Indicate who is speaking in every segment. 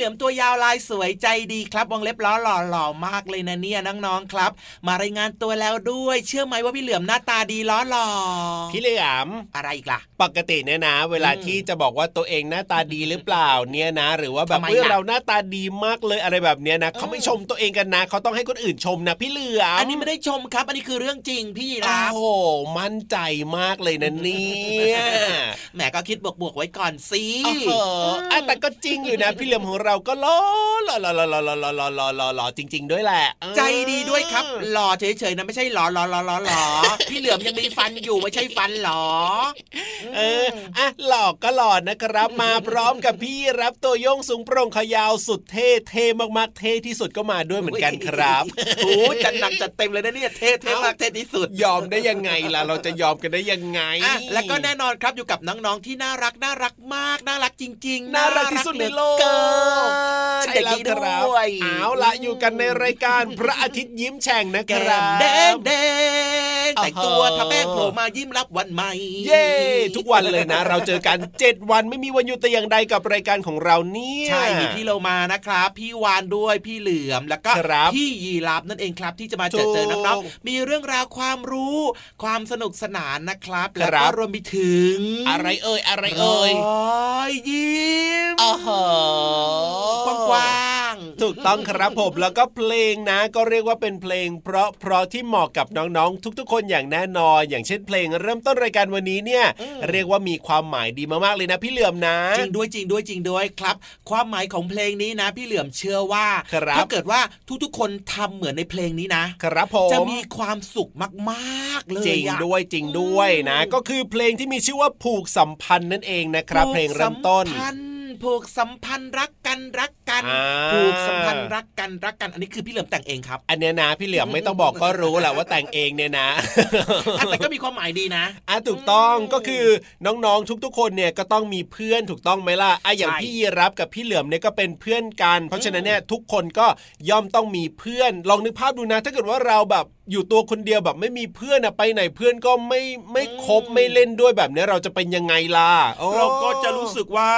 Speaker 1: เหลือมตัวยาวลายสวยใจดีครั
Speaker 2: บวงเล็บล้อหล่อหล่อมากเลยนะเนี่ยน้องๆครับ มารายงานตัวแล้วด้วย เชื่อไหมว่าพี่เหลือมหน้าตาดีล้อหล่อ
Speaker 3: พี่เหลือม
Speaker 2: อะไรอีกล่ะ
Speaker 3: ปกติเนี่ยนะ เวลา
Speaker 2: อืม
Speaker 3: ที่จะบอกว่าตัวเองหน้าตาดีหรือเปล่าเนี่ยนะ หรือว่าแบบ
Speaker 2: ทำไม
Speaker 3: เฮ้ย
Speaker 2: ล่ะ
Speaker 3: เราหน้าตาดีมากเลยอะไรแบบเนี้ยนะ
Speaker 2: เออ
Speaker 3: เขาไม่ชมตัวเองกันนะเขาต้องให้คนอื่นชมนะพี่เหลือม
Speaker 2: อันนี้ไม่ได้ชมครับ อันนี้คือเรื่องจริงพี่ยีราฟ
Speaker 3: โอ้โหมั่นใจมากเลยนะเนี่ย
Speaker 2: แหมก็คิดบวกๆไว้ก่อนสิ
Speaker 3: โอ้โหอะแต่ก็จริงอยู่นะ พี่เหลือมของเราก็หล่อหล่อหล่อหล่อหล่อหล่อหล่อหล่อหล่อหล่อจริง ๆ ด้วยแหละ
Speaker 2: ใจดีด้วยครับหล่อเฉยๆนะไม่ใช่หล่อหล่อหล่อหล่อหล่อพี่เหลือมยังมีฟันอยู่ไม่ใช่ฟันหล่อ
Speaker 3: เอออะหลอกก็หลอนะครับ มาพร้อมกับพี่รับตัวโยงสูงโปร่งขยาวสุดเท่เท่มากๆ เท่ที่สุดก็มาด้วยเหมือนกันครับ
Speaker 2: โอ้จัดหนักจัดเต็มเลยนะเนี่ยเท่เท่มากเท่ที่สุด
Speaker 3: ยอมได้ยังไงล่ะเราจะยอมกันได้ยังไง
Speaker 2: อะแล้วก็แน่นอนครับอยู่กับน้องๆที่น่ารักน่ารักมากน่ารักจริง ๆ
Speaker 3: น่ารักที่สุดในโลกใช่
Speaker 2: อย่าง
Speaker 3: แล้ว
Speaker 2: นี้
Speaker 3: ค
Speaker 2: ด้
Speaker 3: รับ
Speaker 2: วย
Speaker 3: เอาละอยู่กันในรายการพระอาทิตย์ยิ้มแฉ่งนะค
Speaker 2: แก้
Speaker 3: รั
Speaker 2: ม
Speaker 3: บ
Speaker 2: แดงแดง แต่งตัวทำแป้งโผล่มายิ้มรับวันใหม่
Speaker 3: เย้ทุกวันเลยนะ เราเจอกัน 7 วันไม่มีวันหยุดแต่อย่างใดกับรายการของเราเนี่ย
Speaker 2: ใช่มีพี่โลมานะครับ พี่วานด้วยพี่เหลือมแล้วก็
Speaker 3: ครับ
Speaker 2: พี่ยีรับนั่นเองครับ ที่จะมาเจอเจอ
Speaker 3: ถูก
Speaker 2: น้องๆมีเรื่องราวความรู้ความสนุกสนานนะครับ
Speaker 3: ครับ
Speaker 2: แล้วก็รวมไปถึง
Speaker 3: อะไรเอ่ยอะไรเอ่ย
Speaker 2: รอยยิ้ม
Speaker 3: อ๋อฮะ
Speaker 2: กว้างๆ
Speaker 3: ถูกต้องครับผมแล้วก็เพลงนะ ก็เรียกว่าเป็นเพลง เพราะเพราะที่เหมาะกับน้องๆ ทุกๆ คนอย่างแน่นอน อย่างเช่นเพลงเริ่มต้นรายการวันนี้เนี่ย
Speaker 2: อืม
Speaker 3: เรียกว่ามีความหมายดีมากๆเลยนะ พี่เหลื่อมนะ
Speaker 2: จริงด้วยจริงด้วยจริงด้วยครับ ความหมายของเพลงนี้นะ พี่เหลือมเชื่อว่า
Speaker 3: ครับ
Speaker 2: ถ้าเกิดว่าทุกๆ คนทำเหมือนในเพลงนี้นะ
Speaker 3: ครับผม
Speaker 2: จะมีความสุขมากๆเลย
Speaker 3: จริง
Speaker 2: อะ
Speaker 3: ด้วยจริงด้วยนะ ก็คือเพลงที่มีชื่อว่าผูกสัมพันธ์นั่นเองนะครับ เพลงเริ่มต้น
Speaker 2: ผูกสัมพันธ์ผูกสัมพันธ์รักกันรักกัน
Speaker 3: อ่า
Speaker 2: ผูกสัมพันธ์รักกันรักกัน อันนี้คือพี่เหลิมแต่งเองครับ
Speaker 3: อันเนี้ยนะ พี่เหลือมไม่ต้องบอกก็รู้แหละว่าแต่งเองเนี่ยนะ
Speaker 2: อะแต่ก็มีความหมายดีนะ
Speaker 3: อะถูกต้อง
Speaker 2: อืม
Speaker 3: ก็คือน้องๆทุกๆคนเนี่ยก็ต้องมีเพื่อนถูกต้องไหมล่ะอะอย่าง
Speaker 2: ใช่
Speaker 3: พี่ยีรับกับพี่เหลือมเนี่ยก็เป็นเพื่อนกัน เพราะฉะนั้นเนี่ยทุกคนก็ย่อมต้องมีเพื่อนลองนึกภาพดูนะ ถ้าเกิดว่าเราแบบอยู่ตัวคนเดียวแบบไม่มีเพื่อนอะไปไหนเพื่อนก็ไม่ไม่คบไม่เล่นด้วยแบบเนี้ยเราจะเป็นยังไงล่ะโอ้
Speaker 2: เราก็จะรู้สึกว่า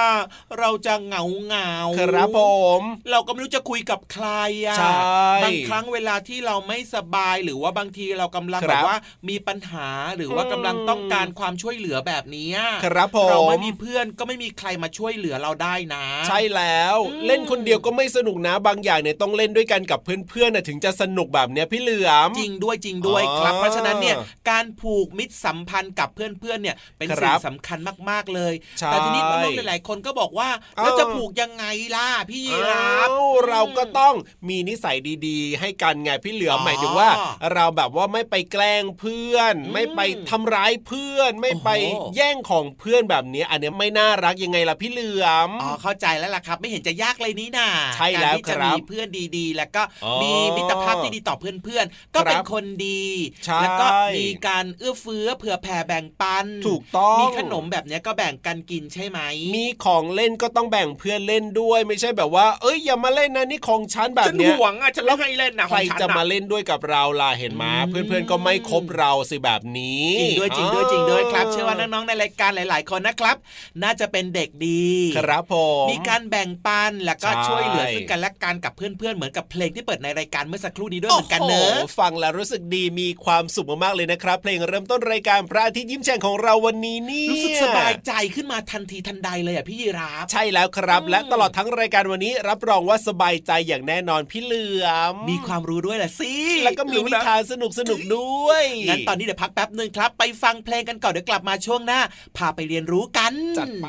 Speaker 2: เราจะเหงาเหงาๆ
Speaker 3: ครับผม
Speaker 2: เราก็ไม่รู้จะคุยกับใครอะ
Speaker 3: ใช่
Speaker 2: บางครั้งเวลาที่เราไม่สบายหรือว่าบางทีเรากำลัง
Speaker 3: ค
Speaker 2: แบ
Speaker 3: รับบ
Speaker 2: ว่ามีปัญหาหรือว่า
Speaker 3: อืม
Speaker 2: กำลังต้องการความช่วยเหลือแบบนี้อะ
Speaker 3: ครับผม
Speaker 2: เราไม่มีเพื่อนก็ไม่มีใครมาช่วยเหลือเราได้นะ
Speaker 3: ใช่แล้ว
Speaker 2: อืม
Speaker 3: เล่นคนเดียวก็ไม่สนุกนะบางอย่างเนี่ยต้องเล่นด้วยกันกับเพื่อนๆนะถึงจะสนุกแบบเนี้ยพี่เหลือม
Speaker 2: จริงด้วยจริงด้วยครับ
Speaker 3: อ๋อ
Speaker 2: เพราะฉะนั้นเนี่ยการผูกมิตรสัมพันธ์กับเพื่อนๆเนี่ยเป็น
Speaker 3: ครั
Speaker 2: สิ่ง
Speaker 3: บ
Speaker 2: สำคัญมากๆเลย
Speaker 3: ใช่
Speaker 2: แต่ทีนี้น้องๆหลายๆคนก็บอกว่า
Speaker 3: เอ้า
Speaker 2: แล้วจะผูกยังไงล่ะพี่ยีราฟ
Speaker 3: อ้าวเราก็ต้องมีนิสัยดีๆ ให้กันไงพี่เหลือม
Speaker 2: อ๋อ
Speaker 3: หมายถึงว่า เราแบบว่าไม่ไปแกล้งเพื่อน
Speaker 2: อืม
Speaker 3: ไม่ไปทำร้ายเพื่อน ไม่ไป
Speaker 2: โอ้โห
Speaker 3: แย่งของเพื่อนแบบนี้ อันเนี้ยไม่น่ารักยังไงล่ะพี่เหลือม
Speaker 2: อ๋อเข้าใจแล้วล่ะครับ ไม่เห็นจะยากเลยนี่นา
Speaker 3: ใช่แล้ว
Speaker 2: การที่จะ
Speaker 3: ครับ
Speaker 2: มีเพื่อนดีๆ แล้วก็
Speaker 3: อ๋อ
Speaker 2: มีมิตรภาพที่ดีต่อเพื่อนๆก็เป็น
Speaker 3: ครับ
Speaker 2: คนดี
Speaker 3: ใช่
Speaker 2: แล้วก็มีการเอื้อเฟื้อเผื่อแผ่แบ่งปัน
Speaker 3: ถูกต้อง
Speaker 2: มีขนมแบบเนี้ยก็แบ่งกันกินใช่ไหม
Speaker 3: มีของเล่นก็ต้องแบ่งเพื่อนเล่นด้วย ไม่ใช่แบบว่า เอ้ยอย่ามาเล่นนะนี่ของฉันแบบ
Speaker 2: ฉัน
Speaker 3: เนี้ย
Speaker 2: ห่วงอะฉันแล้วให้เล่นนะ
Speaker 3: ใครจะมาเล่นด้วยกับเราล่ะเห็นไหม
Speaker 2: อืม
Speaker 3: เพื่อนๆก็ไม่คบเราสิแบบนี้
Speaker 2: จริงด้วยจริงด้วยจริงด้วยครับ เชื่อว่าน้องๆในรายการหลาย ๆ คนนะครับ น่าจะเป็นเด็กดี
Speaker 3: ครับผม
Speaker 2: มีการแบ่งปันแล้วก็
Speaker 3: ใช่
Speaker 2: ช่วยเหลือซึ่งกันและกันกับเพื่อนๆเหมือนกับเพลงที่เปิดในรายการเมื่อสักครู่นี้ด้วยเหมือนกันเนอะ
Speaker 3: โโหฟังแล้วรู้สึกดีมีความสุขมากๆเลยนะครับ เพลงเริ่มต้นรายการพระอาทิตย์ยิ้มแฉ่งของเราวันนี้นี่
Speaker 2: รู้สึกสบายใจขึ้นมาทันทีทันใดเลยอะพี่ยีราฟ
Speaker 3: ใช่แล้วครับ
Speaker 2: อืม
Speaker 3: และตลอดทั้งรายการวันนี้รับรองว่าสบายใจอย่างแน่นอนพี่เหลือม
Speaker 2: มีความรู้ด้วยแหละสิ
Speaker 3: แล้วก็มี
Speaker 2: รู้
Speaker 3: นิ
Speaker 2: นะ
Speaker 3: ทานสนุกสนุกๆด้วย
Speaker 2: งั้นตอนนี้เดี๋ยวพักแป๊บหนึ่งครับ ไปฟังเพลงกันก่อนเดี๋ยวกลับมาช่วงหน้า พาไปเรียนรู้กัน
Speaker 3: จัดไป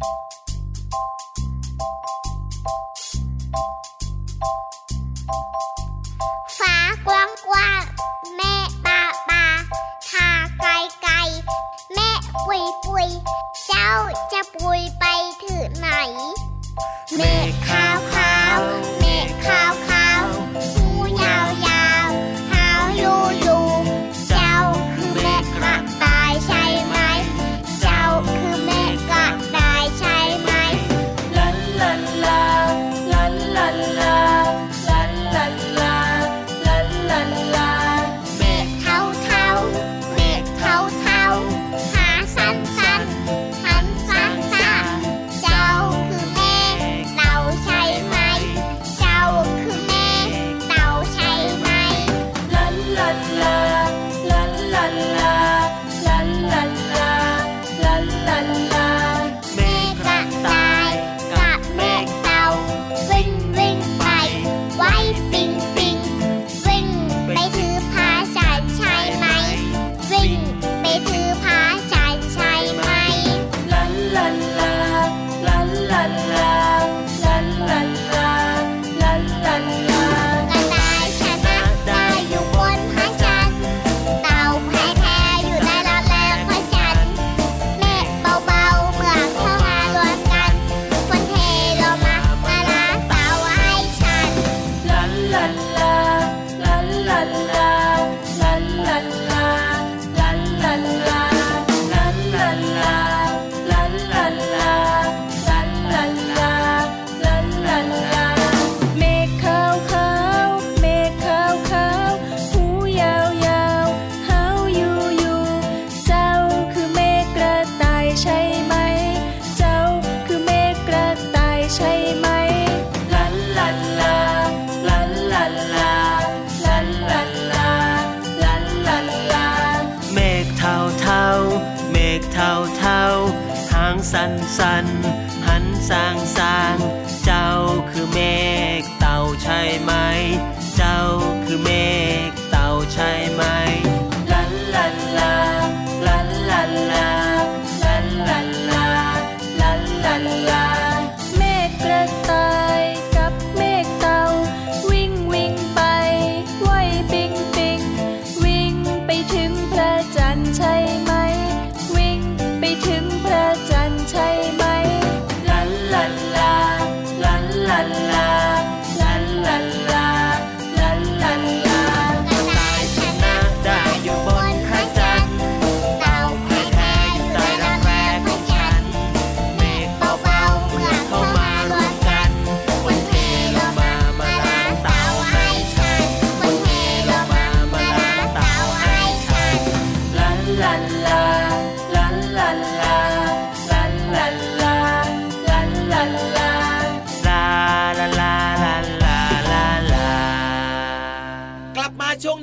Speaker 4: ฟ้
Speaker 2: Wow.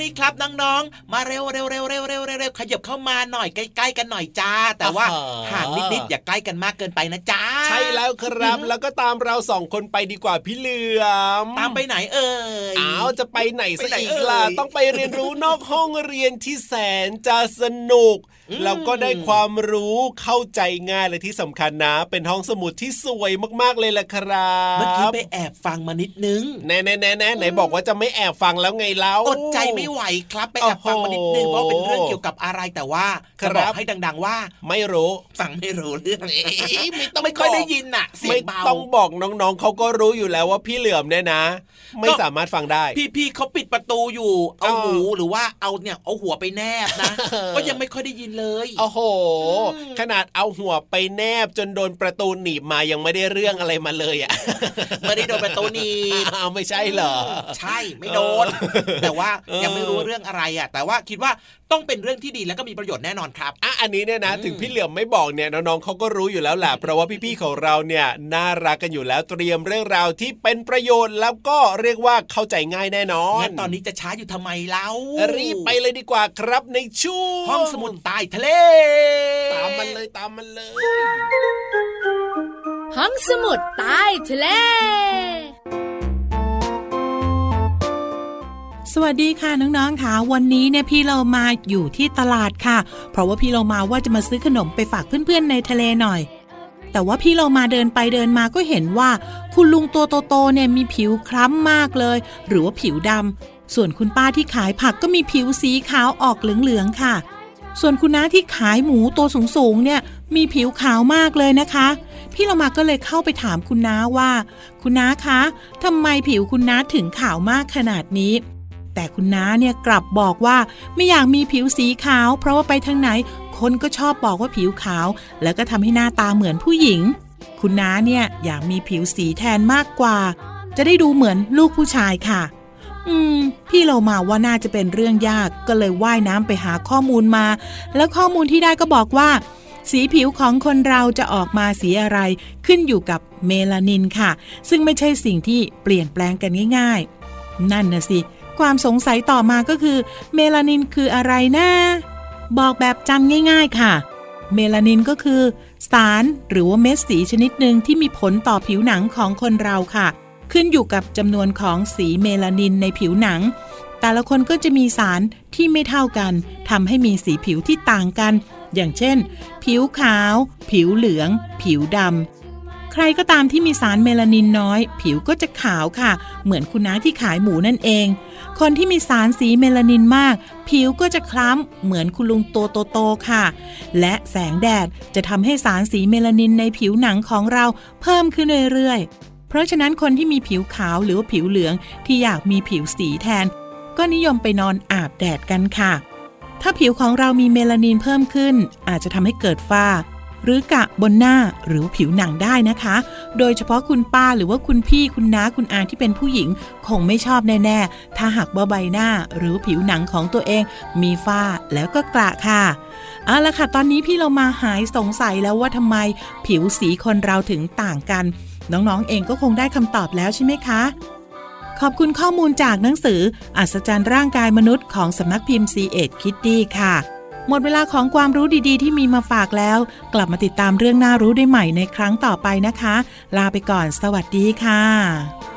Speaker 2: นี้ครับน้องๆ มาเร็วเร็วเร็วเร็วเร็วเร็วขยับเข้ามาหน่อยใกล้ๆกันหน่อยจ้า แต่ว่า
Speaker 3: อ่าฮะ
Speaker 2: ห่างนิดๆอย่าใกล้กันมากเกินไปนะจ้า
Speaker 3: ใช่แล้วครับแล้วก็ตามเราสองคนไปดีกว่าพี่เหลือม
Speaker 2: ตามไปไหนเอ่ย
Speaker 3: อ้าวจะไปไหนซะ
Speaker 2: ไปไหน
Speaker 3: อีกล่ะ
Speaker 2: เอ่ย
Speaker 3: ต้องไปเรียนรู้นอกห้องเรียนที่แสนจะสนุก
Speaker 2: อืม
Speaker 3: แล้วก็ได้ความรู้เข้าใจง่ายและที่สำคัญนะ เป็นห้องสมุดที่สวยมากๆเลยล่ะครับ
Speaker 2: เมื่อกี้ไปแอบฟังมานิดนึง
Speaker 3: แน่แน่แน่แน่ไหนบอกว่าจะไม่แอบฟังแล้วไงเล่า
Speaker 2: อดใจไม่ไหวครับ ไปแอบฟังมานิดนึง
Speaker 3: โอ้โห
Speaker 2: เพราะเป็นเรื่องเกี่ยวกับอะไรแต่ว่า
Speaker 3: ครั
Speaker 2: จะ
Speaker 3: บ
Speaker 2: บอกให้ดัง ๆ ว่า
Speaker 3: ไม่รู้
Speaker 2: ฟังไม่รู้เรื่อง
Speaker 3: เอ๊ะไม่ต้อง
Speaker 2: ไม่ค่อย
Speaker 3: บอก
Speaker 2: ได้ยินน่ะเสีย
Speaker 3: ไม่
Speaker 2: งเบา
Speaker 3: ต้องบอกน้องๆเขาก็รู้อยู่แล้วว่าพี่เหลือมเนี่ยนะ ไม่สามารถฟังได้
Speaker 2: พี่ๆเขาปิดประตูอยู่เอา
Speaker 3: อ๋อ
Speaker 2: หูหรือว่าเอาเนี่ยเอาหัวไปแนบนะก็ยังไม่ค่อยได้ยินเลย
Speaker 3: โอ้โห ขนาดเอาหัวไปแนบจนโดนประตูหนีบมายังไม่ได้เรื่องอะไรมาเลยอะ
Speaker 2: ไม่ได้โดนประตูหนีบ
Speaker 3: อ้าวไม่ใช่เหรอ
Speaker 2: ใช่ไม่โดน แต่ว่า
Speaker 3: เออ
Speaker 2: ยังไม่รู้เรื่องอะไรอะ แต่ว่าคิดว่า ต้องเป็นเรื่องที่ดีแล้วก็มีประโยชน์แน่นอนครับ
Speaker 3: อะอันนี้เนี่ยนะ
Speaker 2: อืม
Speaker 3: ถึงพี่เหลือมไม่บอกเนี่ยน้องๆเขาก็รู้อยู่แล้วแหละเพราะว่าพี่ๆของเราเนี่ยน่ารักกันอยู่แล้วเตรียมเรื่องราวที่เป็นประโยชน์แล้วก็เรียกว่าเข้าใจง่ายแน่นอน
Speaker 2: งั้นตอนนี้จะช้าอยู่ทำไมเล่า
Speaker 3: รีบไปเลยดีกว่าครับในช่วง
Speaker 2: ห้องสมุดใต้ทะเล
Speaker 3: ตามมันเลยตามมันเลย
Speaker 1: ห้องสมุดใต้ทะเล
Speaker 5: สวัสดีค่ะน้องๆค่ะวันนี้เนี่ยพี่เรามาอยู่ที่ตลาดค่ะ เพราะว่าพี่เรามาว่าจะมาซื้อขนมไปฝากเพื่อนๆในทะเลหน่อย แต่ว่าพี่เรามาเดินไปเดินมาก็เห็นว่า คุณลุงตัวโตๆเนี่ยมีผิวคล้ำมากเลย หรือว่าผิวดำส่วนคุณป้าที่ขายผักก็มีผิวสีขาวออกเหลืองๆค่ะ ส่วนคุณน้าที่ขายหมูตัวสูงๆเนี่ยมีผิวขาวมากเลยนะคะ พี่เรามาก็เลยเข้าไปถามคุณน้าว่า คุณน้าคะทำไมผิวคุณน้าถึงขาวมากขนาดนี้ แต่คุณน้าเนี่ยกลับบอกว่าไม่อยากมีผิวสีขาว เพราะว่าไปทางไหน คนก็ชอบบอกว่าผิวขาว แล้วก็ทำให้หน้าตาเหมือนผู้หญิง คุณน้าเนี่ยอยากมีผิวสีแทนมากกว่า จะได้ดูเหมือนลูกผู้ชายค่ะ อืม พี่เรามาว่าน่าจะเป็นเรื่องยากก็เลยว่ายน้ำไปหาข้อมูลมา แล้วข้อมูลที่ได้ก็บอกว่า สีผิวของคนเราจะออกมาสีอะไร ขึ้นอยู่กับเมลานินค่ะ ซึ่งไม่ใช่สิ่งที่เปลี่ยนแปลงกันง่าย ๆ นั่นนะสิ ความสงสัยต่อมาก็คือ เมลานินคืออะไรนะบอกแบบจำง่ายๆค่ะ เมลานินก็คือ สารหรือว่าเม็ดสีชนิดหนึ่งที่มีผลต่อผิวหนังของคนเราค่ะ ขึ้นอยู่กับจำนวนของสีเมลานินในผิวหนัง แต่ละคนก็จะมีสารที่ไม่เท่ากันทำให้มีสีผิวที่ต่างกัน อย่างเช่น ผิวขาว ผิวเหลือง ผิวดำ ใครก็ตามที่มีสารเมลานินน้อย ผิวก็จะขาวค่ะ เหมือนคุณน้าที่ขายหมูนั่นเอง คนที่มีสารสีเมลานินมาก ผิวก็จะคล้ำเหมือนคุณลุงโตโตๆค่ะ และแสงแดดจะทำให้สารสีเมลานินในผิวหนังของเราเพิ่มขึ้นเรื่อยๆ เพราะฉะนั้นคนที่มีผิวขาวหรือผิวเหลืองที่อยากมีผิวสีแทน ก็นิยมไปนอนอาบแดดกันค่ะ ถ้าผิวของเรามีเมลานินเพิ่มขึ้น อาจจะทำให้เกิดฝ้า หรือกะบนหน้าหรือผิวหนังได้นะคะ โดยเฉพาะคุณป้าหรือว่าคุณพี่คุณน้าคุณอาที่เป็นผู้หญิง คงไม่ชอบแน่ๆ ถ้าหากว่าใบหน้าหรือผิวหนังของตัวเอง มีฝ้าแล้วก็กระค่ะเอาละค่ะ ตอนนี้พี่เรามาหายสงสัยแล้วว่าทำไม ผิวสีคนเราถึงต่างกัน น้องๆเองก็คงได้คำตอบแล้วใช่ไหมคะขอบคุณข้อมูลจากหนังสือ อัศจรรย์ร่างกายมนุษย์ของสำนักพิมพ์ c ีเอ็ดคิตตี้ค่ะ หมดเวลาของความรู้ดีๆ ที่มีมาฝากแล้ว กลับมาติดตามเรื่องน่ารู้ได้ใหม่ในครั้งต่อไปนะคะ ลาไปก่อน สวัสดีค่ะ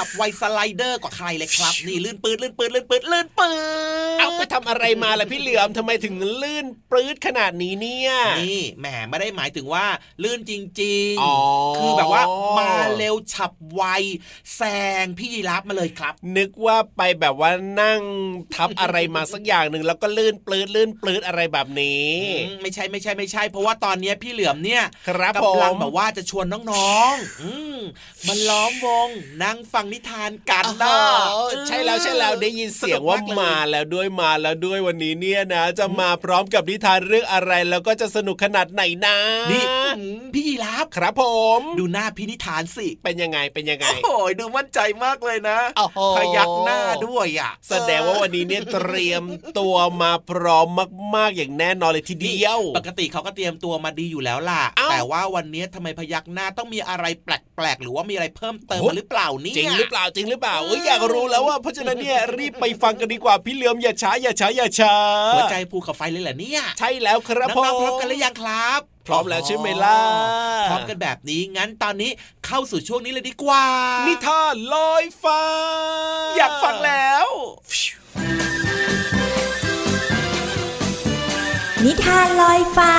Speaker 4: ฉั
Speaker 2: บไวสไลเดอร์กว่าใครเลยครับ นี่ลื่นปืดลื่นปืดลื่นปืดลื่นปืด
Speaker 3: เอาไป ทำอะไรมาล่ะพี่เหลือมทำไมถึงลื่นปลื้ดขนาดนี้เนี่ย
Speaker 2: นี่แหมไม่ได้หมายถึงว่าลื่นจริง
Speaker 3: อ๋อ
Speaker 2: ๆคือแบบว่ามาเร็วฉับไวแซงพี่ยีรับมาเลยครับ
Speaker 3: นึกว่าไปแบบว่านั่งทับอะไรมาสักอย่างหนึ่งแล้วก็ลื่นปลื้ดลื่นปลื้ดอะไรแบบนี้
Speaker 2: อืมไม่ใช่ไม่ใช่ไม่ใช่ เพราะว่าตอนเนี้ยพี่เหลือมเนี่ย
Speaker 3: ครับ
Speaker 2: กำลัง
Speaker 3: ผม
Speaker 2: แบบว่าจะชวนน้องๆอืมมาล้อมวงนั่งฟังนิทานกันนะ
Speaker 3: โอ้โหใช่แล้วใช่แล้วได้ยินเสียงว่า
Speaker 2: สนุกกเลย
Speaker 3: มาแล้วด้วยมาแล้วด้วยวันนี้เนี่ยนะ จะมาพร้อมกับนิทานเรื่องอะไรแล้วก็จะสนุกขนาดไหนนะ
Speaker 2: นี่อืมพี่ยีรับ
Speaker 3: ครับผม
Speaker 2: ดูหน้าพี่นิทานสิ
Speaker 3: เป็นยังไงเป็นยังไง
Speaker 2: โอ้ยดูมั่นใจมากเลยนะ
Speaker 3: โอ้โห
Speaker 2: พยักหน้าด้วยอะ
Speaker 3: แสดงว่าวันนี้เนี่ยเตรียมตัวมาพร้อมมาก ๆอย่างแน่นอนเลยทีเดียว
Speaker 2: ปกติเขาก็เตรียมตัวมาดีอยู่แล้วล่ะ
Speaker 3: เอ้า
Speaker 2: แต่ว่าวันนี้ทำไมพยักหน้าต้องมีอะไรแปลกๆหรือว่ามีอะไรเพิ่มเติม
Speaker 3: โอ้
Speaker 2: มาหรือเปล่าเนี่ย
Speaker 3: จริงหรือเปล่าจริงหรือเปล่าเอ้ยอยากรู้แล้วว่าเพราะฉะนั้นเนี่ยรีบไปฟังกันดีกว่าพี่เหลือมอย่าช้าอย่าช้าอย่าช้า
Speaker 2: หัวใจภูเขาไฟเลยเหรอเนี่ย
Speaker 3: ใช่แล้วครับ
Speaker 2: น้
Speaker 3: ผม
Speaker 2: องๆพร้อมกันหรือยังครับ
Speaker 3: พร้อมแล้วใช่ไหมล่ะ
Speaker 2: พร้อมกันแบบนี้งั้นตอนนี้เข้าสู่ช่วงนี้เลยดีกว่า
Speaker 3: นิทานลอยฟ้า
Speaker 2: อยากฟังแล้ว
Speaker 6: นิทานลอยฟ้า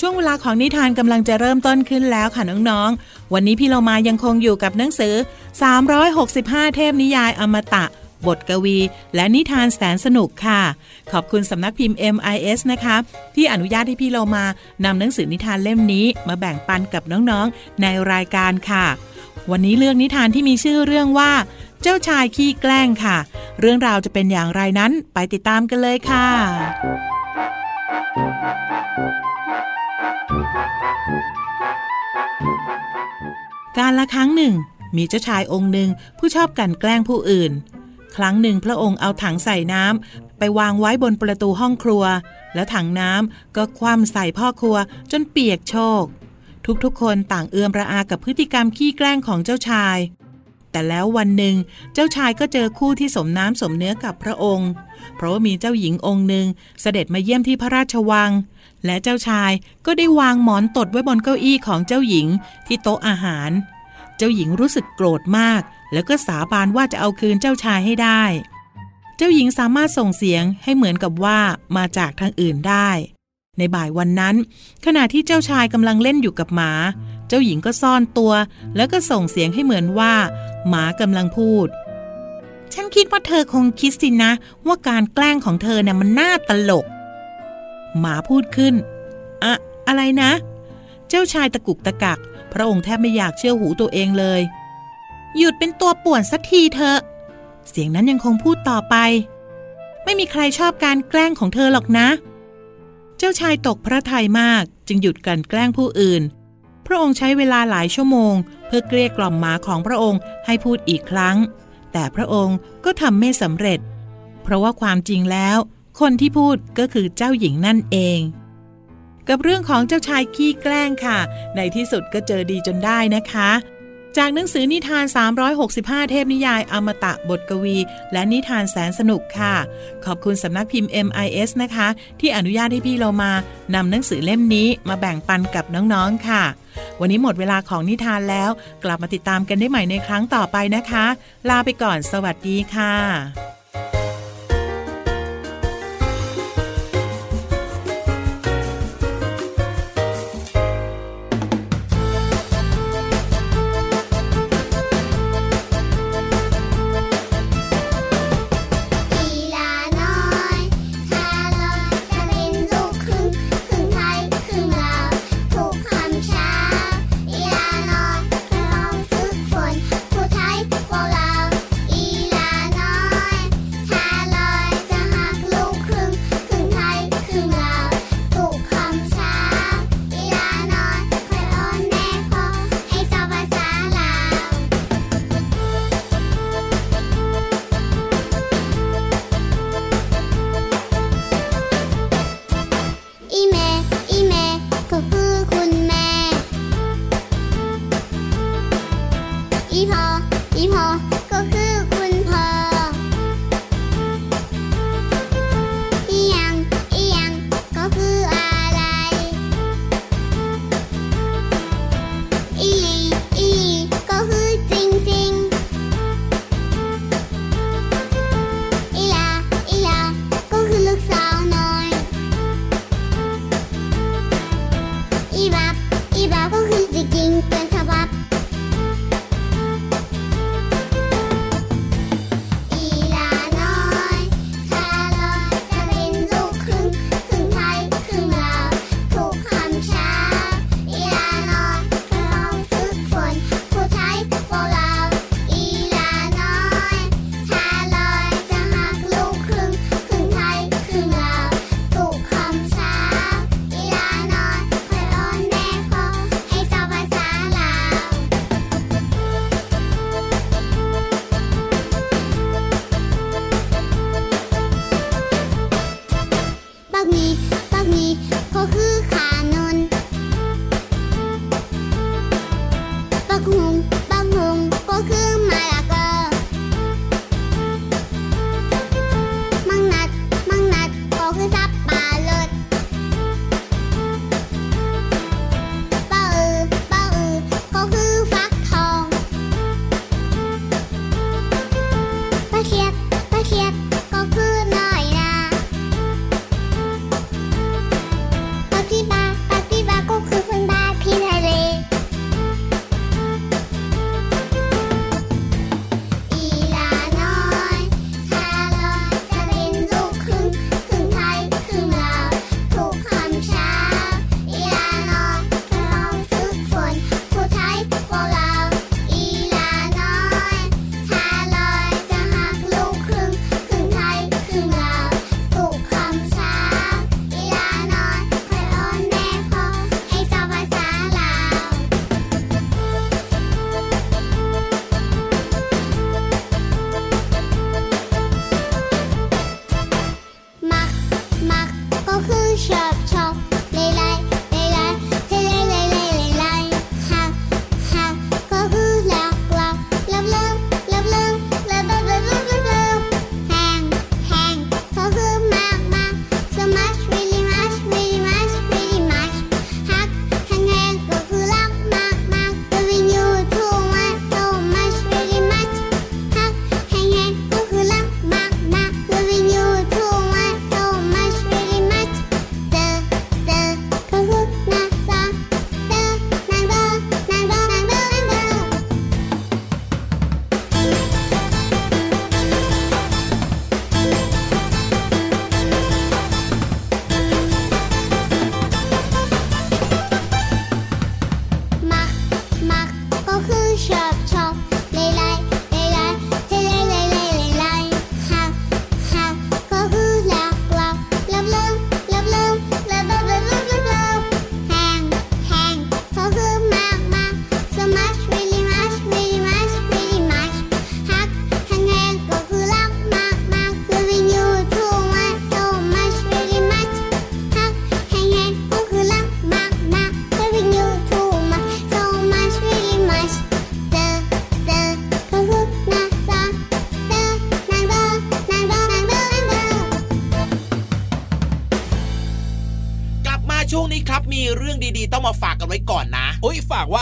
Speaker 5: ช่วงเวลาของนิทานกำลังจะเริ่มต้นขึ้นแล้วค่ะน้องๆ วันนี้พี่เรามายังคงอยู่กับหนังสือ 365 เทพนิยายอมตะ บทกวี และนิทานแสนสนุกค่ะ ขอบคุณสำนักพิมพ์ MIS นะคะ ที่อนุญาตให้พี่เรามานำหนังสือนิทานเล่มนี้ มาแบ่งปันกับน้องๆ ในรายการค่ะ วันนี้เลือกนิทานที่มีชื่อเรื่องว่า เจ้าชายขี้แกล้งค่ะ เรื่องราวจะเป็นอย่างไรนั้นไปติดตามกันเลยค่ะ การละครั้งหนึ่ง มีเจ้าชายองค์หนึ่งผู้ชอบกันแกล้งผู้อื่น ครั้งหนึ่งพระองค์เอาถังใส่น้ำไปวางไว้บนประตูห้องครัว แล้วถังน้ำก็คว่ำใส่พ่อครัวจนเปียกโชก ทุกๆคนต่างเอือมระอากับพฤติกรรมขี้แกล้งของเจ้าชาย แต่แล้ววันหนึ่งเจ้าชายก็เจอคู่ที่สมน้ำสมเนื้อกับพระองค์ เพราะว่ามีเจ้าหญิงองค์หนึ่งเสด็จมาเยี่ยมที่พระราชวัง และเจ้าชายก็ได้วางหมอนตดไว้บนเก้าอี้ของเจ้าหญิงที่โต๊ะอาหาร เจ้าหญิงรู้สึกโกรธมาก แล้วก็สาบานว่าจะเอาคืนเจ้าชายให้ได้ เจ้าหญิงสามารถส่งเสียงให้เหมือนกับว่ามาจากทางอื่นได้ ในบ่ายวันนั้น ขณะที่เจ้าชายกำลังเล่นอยู่กับหมา เจ้าหญิงก็ซ่อนตัว แล้วก็ส่งเสียงให้เหมือนว่า หมากำลังพูดฉันคิดว่าเธอคงคิดสินะ ว่าการแกล้งของเธอเนี่ยมันน่าตลก หมาพูดขึ้น อะอะไรนะ เจ้าชายตะกุกตะกัก พระองค์แทบไม่อยากเชื่อหูตัวเองเลย หยุดเป็นตัวป่วนสักทีเถอะ เสียงนั้นยังคงพูดต่อไป ไม่มีใครชอบการแกล้งของเธอหรอกนะ เจ้าชายตกพระทัยมากจึงหยุดกันแกล้งผู้อื่น พระองค์ใช้เวลาหลายชั่วโมง เพื่อเกลี้ยกล่อมหมาของพระองค์ให้พูดอีกครั้ง แต่พระองค์ก็ทำไม่สำเร็จ เพราะว่าความจริงแล้ว คนที่พูดก็คือเจ้าหญิงนั่นเอง กับเรื่องของเจ้าชายขี้แกล้งค่ะ ในที่สุดก็เจอดีจนได้นะคะ จากหนังสือนิทาน 365 เทพนิยายอมตะบทกวี และนิทานแสนสนุกค่ะ ขอบคุณสำนักพิมพ์ MIS นะคะ ที่อนุญาตให้พี่เรามานำหนังสือเล่มนี้มาแบ่งปันกับน้องๆค่ะวันนี้หมดเวลาของนิทานแล้ว กลับมาติดตามกันได้ใหม่ในครั้งต่อไปนะคะ ลาไปก่อนสวัสดีค่ะ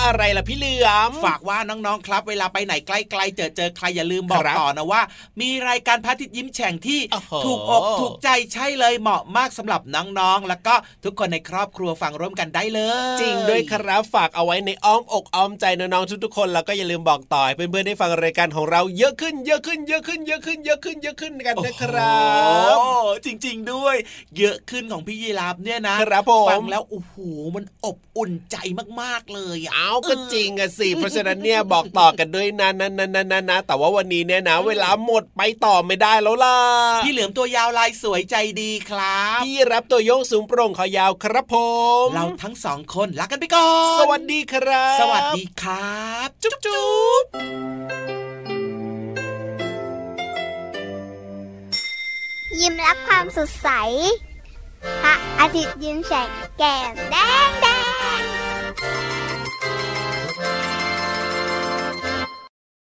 Speaker 3: อะไรล่ะพี่เหลือม
Speaker 2: ฝากว่าน้องๆครับ เวลาไปไหนใกล้ๆเจอเจอใครอย่าลืมบอก
Speaker 3: ครับ
Speaker 2: ต่อนะว่า มีรายการพระอาทิตย์ยิ้มแฉ่งที่
Speaker 3: โอ้โห
Speaker 2: ถูกอกถูกใจใช่เลยเหมาะมากสำหรับน้องๆ แล้วก็ทุกคนในครอบครัวฟังร่วมกันได้เลย
Speaker 3: จริงด้วยครับฝากเอาไว้ในอ้อมอกอ้อมใจน้องๆทุกๆคนแล้วก็อย่าลืมบอกต่อให้เพื่อนๆได้ฟังรายการของเราเยอะขึ้นเยอะขึ้นเยอะขึ้นเยอะขึ้นเยอะขึ้นเยอะขึ้นกันนะครับ
Speaker 2: โอ้โหจริง ๆด้วย เยอะขึ้นของพี่ยีราฟเนี่ยนะครับ
Speaker 3: ผม
Speaker 2: ฟังแล้วโอ้โหมันอบอุ่นใจมากๆเลยอะ
Speaker 3: เอาก็จริงอะสิเพราะฉะนั้นเนี่ยบอกต่อกันด้วยนะนะนะนะนะนะแต่ว่าวันนี้เนี่ยนะ เวลาหมดไปต่อไม่ได้แล้วล่ะ
Speaker 2: พี่เหลือมตัวยาวลายสวยใจดีครับ
Speaker 3: พี่รับตัวโยงสูงโปร่งคอยาวครับผม
Speaker 2: เราทั้งสองคนลากันไปก่อน
Speaker 3: สวัสดีครับ
Speaker 2: สวัสดีครับ จุ๊บจุ๊บ
Speaker 4: ยิ้มรับความสดใสพระอาทิตย์ยิ้มแฉกแก้มแดงแดง